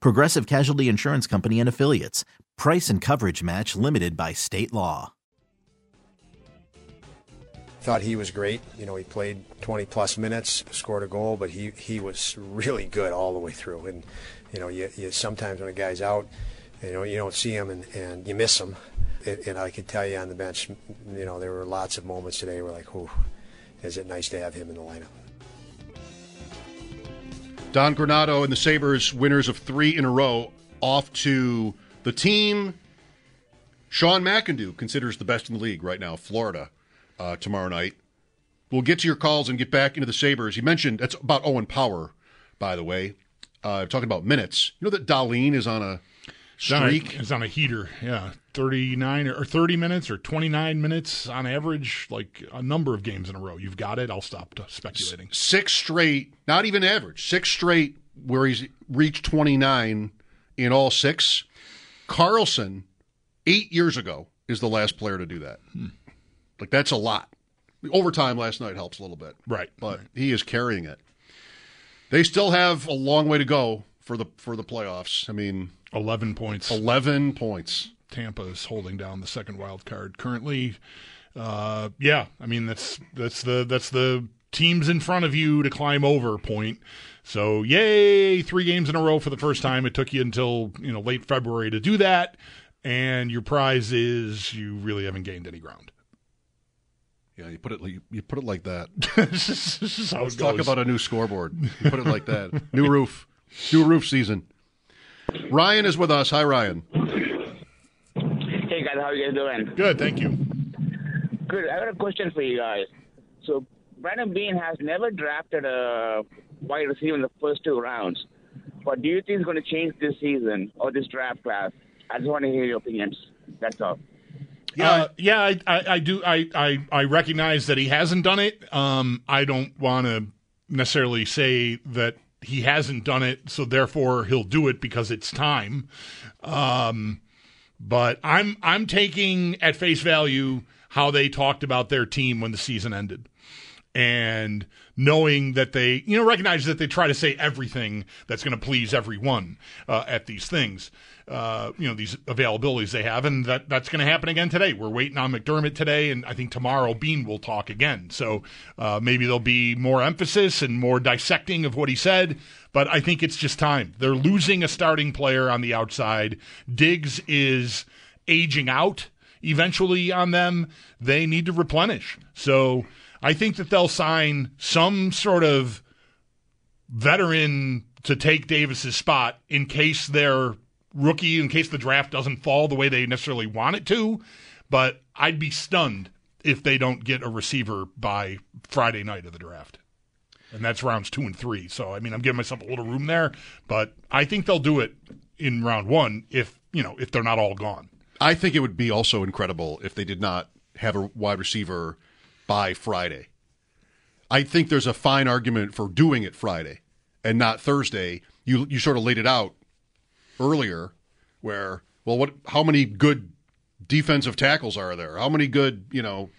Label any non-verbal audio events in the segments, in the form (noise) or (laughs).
Progressive Casualty Insurance Company and Affiliates. Price and coverage match limited by state law. Thought he was great. You know, he played 20 plus minutes, scored a goal, but he, he was really good all the way through. And, you know, you, you sometimes when a guy's out, you know, you don't see him and, and you miss him. And, I can tell you on the bench, you know, there were lots of moments today where like, is it nice to have him in the lineup. Don Granato and the Sabres, winners of three in a row, off to the team Sean McIndoe considers the best in the league right now, Florida, uh, tomorrow night. We'll get to your calls and get back into the Sabres. You mentioned that's about Owen Power, by the way. Uh, talking about minutes. You know that Dahlin is on a streak? It's on a, heater, yeah. 39 or 30 minutes or 29 minutes on average, like a number of games in a row. You've got it. I'll stop speculating. Six straight, not even average, six straight where he's reached 29 in all six. Carlson, eight years ago, is the last player to do that. Hmm. Like, that's a lot. Overtime last night helps a little bit. Right. But right. he is carrying it. They still have a long way to go for the for the playoffs. I mean, 11 points. 11 points. Tampa is holding down the second wild card currently. Uh, yeah, I mean that's that's the that's the teams in front of you to climb over point. So yay, three games in a row for the first time. It took you until you know late February to do that, and your prize is you really haven't gained any ground. Yeah, you put it like you put it like that. (laughs) this is how Let's talk about a new scoreboard. You put it like that. new roof, new roof season. Ryan is with us. Hi, Ryan. Hey guys, how are you guys doing? Good, thank you. Good. I got a question for you guys. So Brandon Beane has never drafted a wide receiver in the first two rounds. But do you think it's going to change this season or this draft class? I just want to hear your opinions. That's all. Yeah, uh, yeah, I, I, I do. I, I, I recognize that he hasn't done it. Um, I don't want to necessarily say that he hasn't done it, so therefore he'll do it because it's time. Um, but I'm I'm taking at face value how they talked about their team when the season ended. And knowing that they, you know, recognize that they try to say everything that's going to please everyone uh, at these things, uh, you know, these availabilities they have, and that that's going to happen again today. We're waiting on McDermott today, and I think tomorrow Beane will talk again. So uh, maybe there'll be more emphasis and more dissecting of what he said. But I think it's just time. They're losing a starting player on the outside. Diggs is aging out eventually on them. They need to replenish. So I think that they'll sign some sort of veteran to take Davis's spot in case their rookie, in case the draft doesn't fall the way they necessarily want it to. But I'd be stunned if they don't get a receiver by Friday night of the draft. And that's rounds two and three. So, I mean, I'm giving myself a little room there, but I think they'll do it in round one if, you know, if they're not all gone. I think it would be also incredible if they did not have a wide receiver by Friday. I think there's a fine argument for doing it Friday and not Thursday. You you sort of laid it out earlier where well what how many good defensive tackles are there? How many good, you know,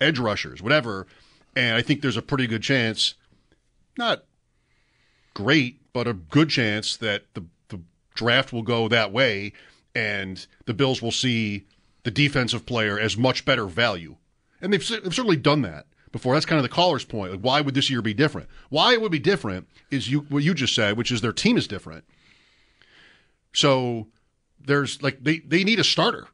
edge rushers, whatever. And I think there's a pretty good chance not great, but a good chance that the the draft will go that way and the Bills will see the defensive player as much better value. And they've, they've certainly done that before. That's kind of the caller's point. Like, why would this year be different? Why it would be different is you what you just said, which is their team is different. So there's like they, they need a starter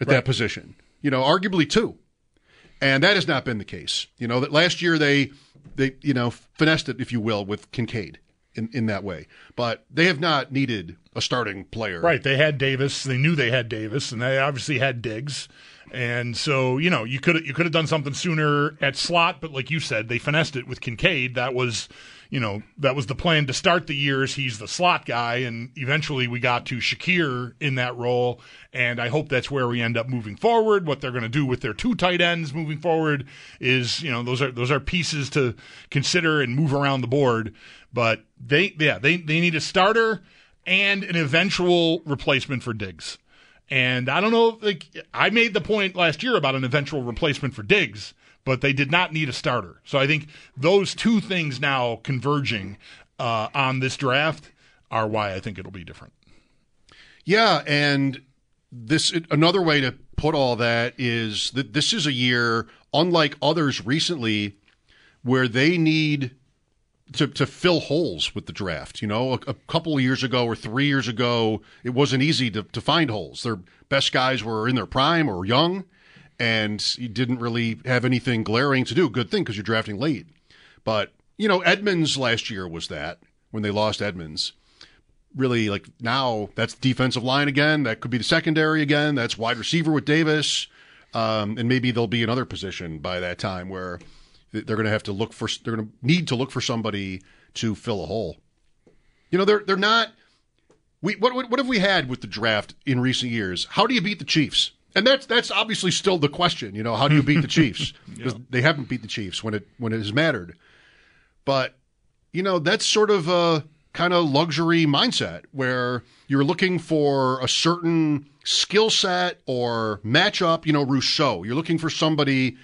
at that position. You know, arguably two. And that has not been the case. You know, that last year they they you know finessed it, if you will, with Kincaid in, in that way. But they have not needed a starting player. Right. They had Davis. They knew they had Davis, and they obviously had Diggs. And so, you know, you could you could have done something sooner at slot, but like you said, they finessed it with Kincaid. That was, you know, that was the plan to start the years. He's the slot guy, and eventually we got to Shakir in that role. And I hope that's where we end up moving forward. What they're going to do with their two tight ends moving forward is, you know, those are those are pieces to consider and move around the board. But they, yeah, they they need a starter and an eventual replacement for Diggs. And I don't know, like I made the point last year about an eventual replacement for Diggs, but they did not need a starter. So I think those two things now converging uh, on this draft are why I think it'll be different. Yeah, and this another way to put all that is that this is a year unlike others recently where they need to, to fill holes with the draft. You know, a, a couple of years ago or three years ago, it wasn't easy to, to find holes. Their best guys were in their prime or young, and you didn't really have anything glaring to do. Good thing because you're drafting late. But, you know, Edmunds last year was that when they lost Edmunds. Really, like now, that's defensive line again. That could be the secondary again. That's wide receiver with Davis. Um, and maybe there'll be another position by that time where they're going to have to look for they're going to need to look for somebody to fill a hole. You know, they're they're not. We what what have we had with the draft in recent years? How do you beat the Chiefs? And that's that's obviously still the question. You know, how do you beat the Chiefs? (laughs) Because yeah. they haven't beat the Chiefs when it when it has mattered. But you know, that's sort of a kind of luxury mindset where you're looking for a certain skill set or matchup. You know, Rousseau. You're looking for somebody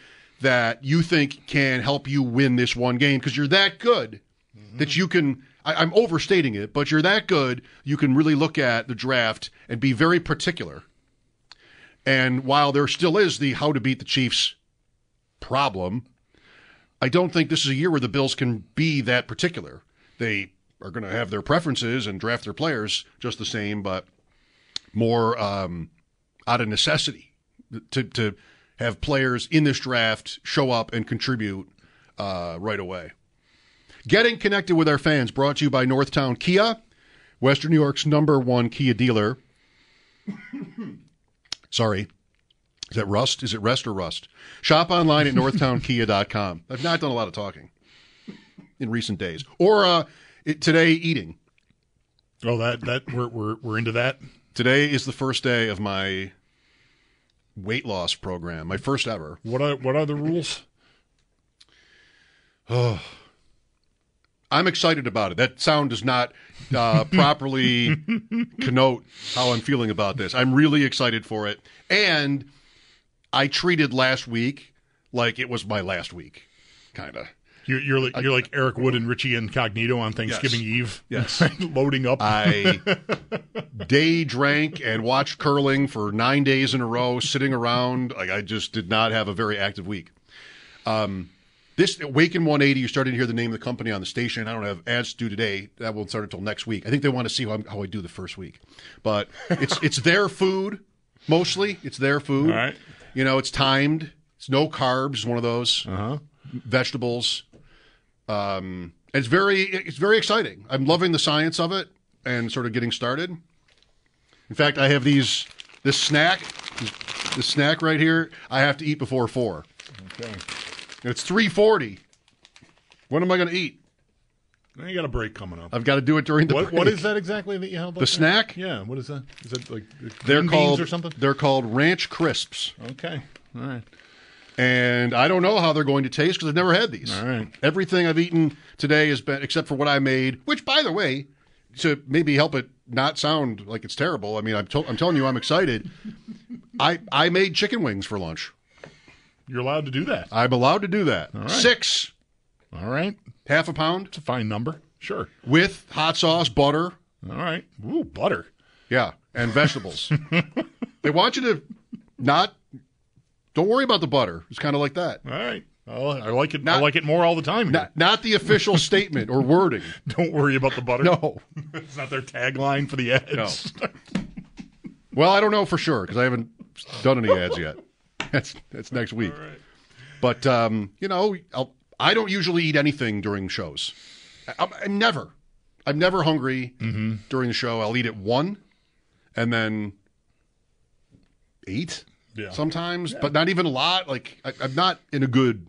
that you think can help you win this one game because you're that good mm-hmm. that you can. I, I'm overstating it, but you're that good. You can really look at the draft and be very particular. And while there still is the how to beat the Chiefs problem, I don't think this is a year where the Bills can be that particular. They are going to have their preferences and draft their players just the same, but more um, out of necessity to to have players in this draft show up and contribute uh, right away. Getting connected with our fans brought to you by Northtown Kia, Western New York's number one Kia dealer. (coughs) Sorry. Is that rust? Is it rest or rust? Shop online at northtownkia.com. I've not done a lot of talking in recent days. Or uh, it, today, eating. Oh, that that we're, we're we're into that. Today is the first day of my weight loss program, my first ever. What are what are the rules? Oh, (sighs) I'm excited about it. That sound does not uh, (laughs) properly connote how I'm feeling about this. I'm really excited for it, and I treated last week like it was my last week, kind of. You're, you're like you're like Eric Wood and Richie Incognito on Thanksgiving yes. Eve. Yes, (laughs) loading up. I (laughs) day drank and watched curling for nine days in a row, sitting around. Like I just did not have a very active week. Um, this Waken 180. You started to hear the name of the company on the station. I don't have ads due today. That won't start until next week. I think they want to see how, how I do the first week, but it's it's their food mostly. It's their food. All right. You know, it's timed. It's no carbs. One of those. Uh-huh. Vegetables um, it's very it's very exciting. I'm loving the science of it and sort of getting started. In fact, I have these this snack this, this snack right here. I have to eat before four. Okay. it's three forty. When am I going to eat? Now you got a break coming up. I've got to do it during the what, break. What is that exactly that you held? The there? snack? Yeah. What is that? Is that like they're called or something? They're called ranch crisps. Okay. All right and I don't know how they're going to taste because I've never had these. All right. Everything I've eaten today has been, except for what I made, which, by the way, to maybe help it not sound like it's terrible. I mean, I'm, to- I'm telling you, I'm excited. I I made chicken wings for lunch. You're allowed to do that. I'm allowed to do that. Six. All right. Half a pound. It's a fine number. Sure. With hot sauce, butter. All right. Ooh, butter. Yeah, and vegetables. (laughs) they want you to not don't worry about the butter. It's kind of like that. All right. I like it. Not, I like it more all the time. Not, not, the official statement or wording. (laughs) Don't worry about the butter. No, (laughs) it's not their tagline for the ads. No. Well, I don't know for sure because I haven't done any ads yet. That's that's next week. But um, you know, I'll, I don't usually eat anything during shows. I, I'm never. I'm never hungry during the show. I'll eat at one, and then eight Yeah. sometimes, but not even a lot. Like I, I'm not in a good.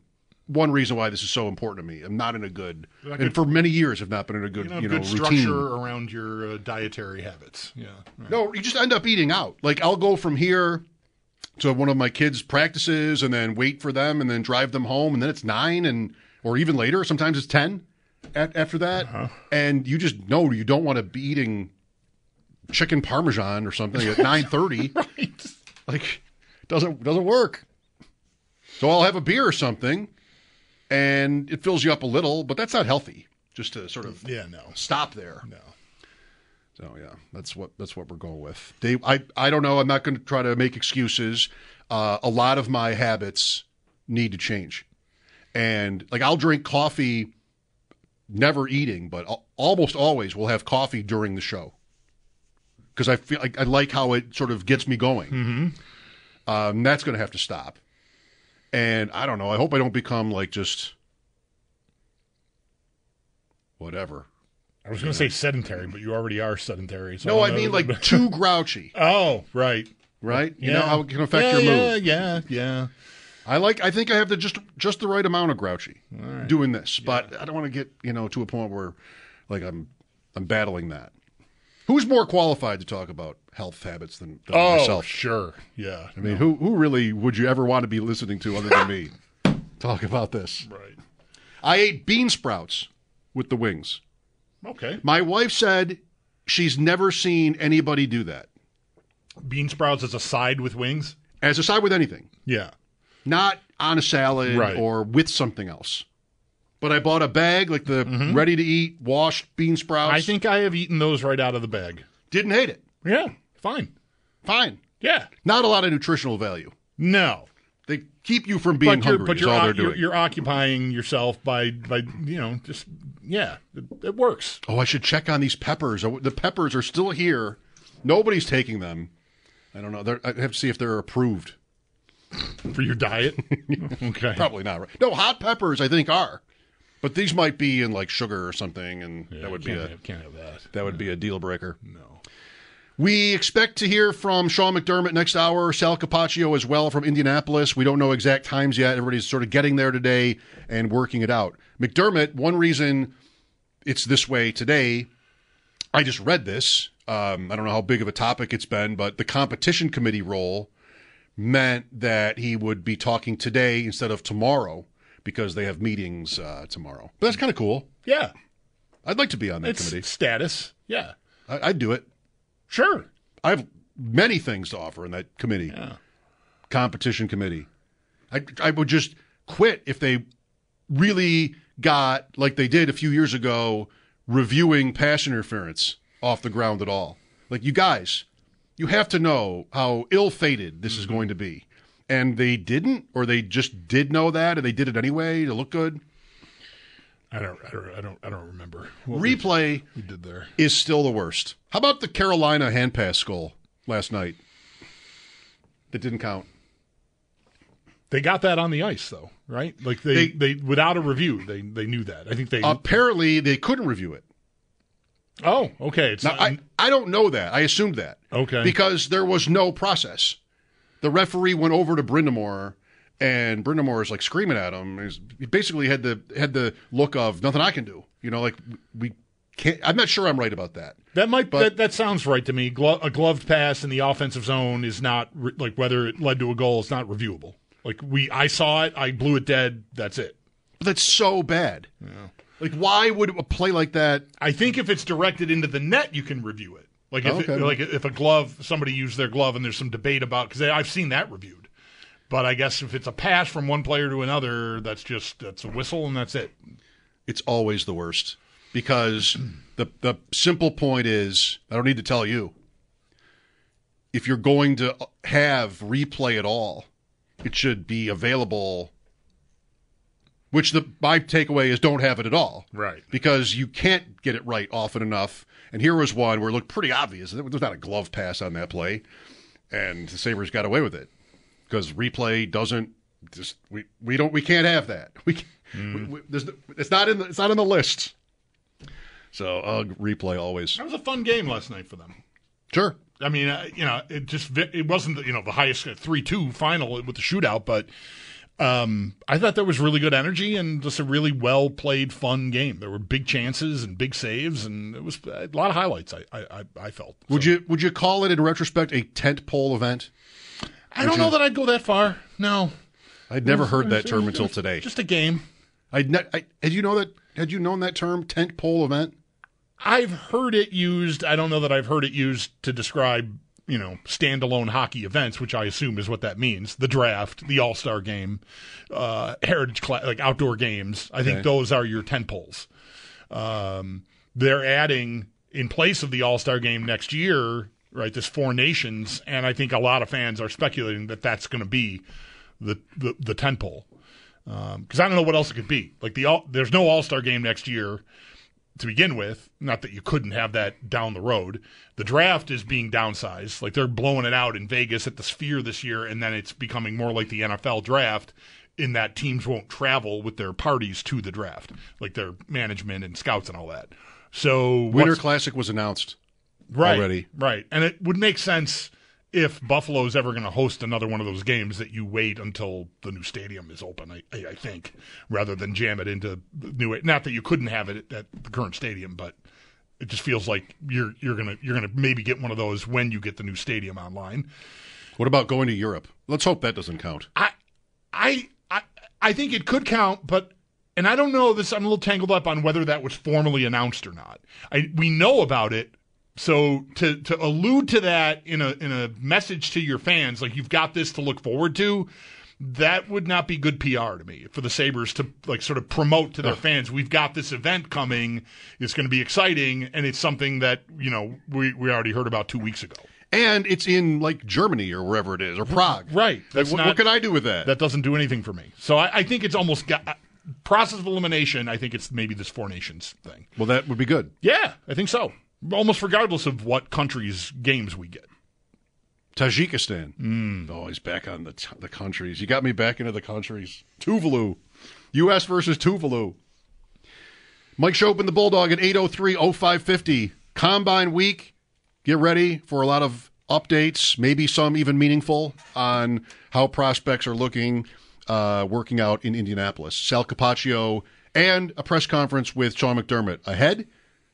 One reason why this is so important to me. I'm not in a good, Like and a- for many years have not been in a good, You know, you know, good routine. structure around your uh, dietary habits. Yeah. right. No, you just end up eating out. Like I'll go from here to one of my kids' practices and then wait for them and then drive them home and then it's nine and or even later. Sometimes it's ten at, after that, Uh-huh. and you just know you don't want to be eating chicken parmesan or something at (laughs) nine thirty. Right. Like doesn't doesn't work. So I'll have a beer or something, and it fills you up a little, but that's not healthy. Just to sort of Yeah. No. stop there. No. So yeah, that's what that's what we're going with. They, I, I don't know. I'm not going to try to make excuses. Uh, a lot of my habits need to change, and like I'll drink coffee, never eating, but al- almost always we'll have coffee during the show because I feel like I like how it sort of gets me going. Mm-hmm. Um, that's going to have to stop, and I don't know. I hope I don't become like just whatever. I was going to say sedentary, but you already are sedentary. So No, I don't mean like (laughs) too grouchy. oh, right. right? You Yeah. know how it can affect yeah, your mood. Yeah, yeah. yeah. I like. I think I have the just just the right amount of grouchy doing this, but I don't want to get you know to a point where like I'm I'm battling that. Who's more qualified to talk about health habits than, than Oh, myself? sure. Yeah. I mean, who who really would you ever want to be listening to other than me (laughs) talk about this? Right. I ate bean sprouts with the wings. Okay. My wife said she's never seen anybody do that Bean sprouts as a side with wings. as a side with anything. Yeah. not on a salad Right. or with something else. But I bought a bag, like the ready to eat washed bean sprouts. Mm-hmm. I think I have eaten those right out of the bag. didn't hate it. Yeah. Fine. Fine. Yeah. Not a lot of nutritional value. No. They keep you from being but you're, hungry. but you're, all they're you're, you're occupying yourself by, by, you know, just, yeah, it, it works. oh, I should check on these peppers. Oh, The peppers are still here. Nobody's taking them. I don't know. They're, I have to see if they're approved. For your diet? (laughs) okay. Probably not. Right? No, hot peppers I think are, but these might be in like sugar or something, and that would be a have, can't have that. that would be a deal breaker. No. We expect to hear from Sean McDermott next hour, Sal Capaccio as well from Indianapolis. We don't know exact times yet. Everybody's sort of getting there today and working it out. McDermott, one reason it's this way today, I just read this. Um, I don't know how big of a topic it's been, but the competition committee role meant that he would be talking today instead of tomorrow because they have meetings uh, tomorrow. But that's kind of cool. Yeah. I'd like to be on that It's committee. status. Yeah. I- I'd do it. Sure. I have many things to offer in that committee, Yeah. competition committee. I, I would just quit if they really got, like they did a few years ago, reviewing pass interference off the ground at all. Like, you guys, you have to know how ill fated this is going to be. And they didn't, or they just did know that and they did it anyway to look good. I don't, I don't, I don't, I don't remember what Replay we did there. is still the worst. How about the Carolina hand pass goal last night? That didn't count. They got that on the ice though, right? Like they, they, without a review, they, they knew that. I think they. Apparently, they couldn't review it. oh, okay. It's Now, not, I, I don't know that. I assumed that. Okay. Because there was no process. The referee went over to Brind'Amour, and Brind'Amour is like screaming at him. He's, he basically had the had the look of nothing I can do. You know, like we can't. I'm not sure I'm right about that. that might but- that, that sounds right to me. Glo- a gloved pass in the offensive zone is not re- like whether it led to a goal is not reviewable. Like we, I saw it, I blew it dead. That's it. But that's so bad. Yeah. Like, why would a play like that? I think if it's directed into the net, you can review it. Like if Oh, okay. it, like if a glove, somebody used their glove, and there's some debate about because I've seen that reviewed. But I guess if it's a pass from one player to another, that's just that's a whistle and that's it. It's always the worst because the the simple point is I don't need to tell you. If you're going to have replay at all, it should be available. Which the my takeaway is don't have it at all, Right. Because you can't get it right often enough. And here was one where it looked pretty obvious. There was not a glove pass on that play, and the Sabres got away with it because replay doesn't just we we don't we can't have that. (laughs) We, we, we there's it's not in the it's not in the list. So uh, replay always That was a fun game last night for them. sure. I mean, uh, you know, it just it wasn't the, you know the highest three two final with the shootout, but um, I thought that was really good energy and just a really well played, fun game. There were big chances and big saves, and it was a lot of highlights. I I, I felt. Would So- you would you call it in retrospect a tent pole event? I don't know that I'd go that far. No, I'd never heard that term until today. just a game. I'd ne- I, had you know that had you known that term tent pole event? I've heard it used. I don't know that I've heard it used to describe, you know, standalone hockey events, which I assume is what that means. The draft, the All Star game, uh, heritage cla- like outdoor games. I think Okay. those are your tent poles. Um, they're adding in place of the All Star game next year, right? This four nations, and I think a lot of fans are speculating that that's going to be the the, the tent pole Um because I don't know what else it could be. Like the all, there's no All Star game next year to begin with. Not that you couldn't have that down the road. The draft is being downsized. Like they're blowing it out in Vegas at the Sphere this year, and then it's becoming more like the NFL draft. In that teams won't travel with their parties to the draft, like their management and scouts and all that. So Winter Classic was announced. right, already. Right. And it would make sense if Buffalo's ever going to host another one of those games that you wait until the new stadium is open, I, I, I think, rather than jam it into the new. Not that you couldn't have it at the current stadium, but it just feels like you're you're gonna you're gonna maybe get one of those when you get the new stadium online. What about going to Europe? Let's hope that doesn't count. I I I I think it could count, but and I don't know this. I'm a little tangled up on whether that was formally announced or not. I we know about it, so to to allude to that in a in a message to your fans, like you've got this to look forward to. That would not be good PR to me for the Sabres to like sort of promote to their fans. We've got this event coming. It's going to be exciting, and it's something that you know we we already heard about two weeks ago. And it's in like Germany or wherever it is, or Prague. Right. Like, what, not- what can I do with that? that doesn't do anything for me. So I, I think it's almost got uh, process of elimination. I think it's maybe this four nations thing. well, that would be good. Yeah, I think so. Almost regardless of what countries games we get. Tajikistan. Hmm. Oh, he's back on the t- the countries. You got me back into the countries. Tuvalu. U.S. versus Tuvalu. Mike Schopp and, the Bulldog at 803-0550. Combine week. Get ready for a lot of updates, maybe some even meaningful on how prospects are looking, uh, working out in Indianapolis. Sal Capaccio and a press conference with Sean McDermott ahead.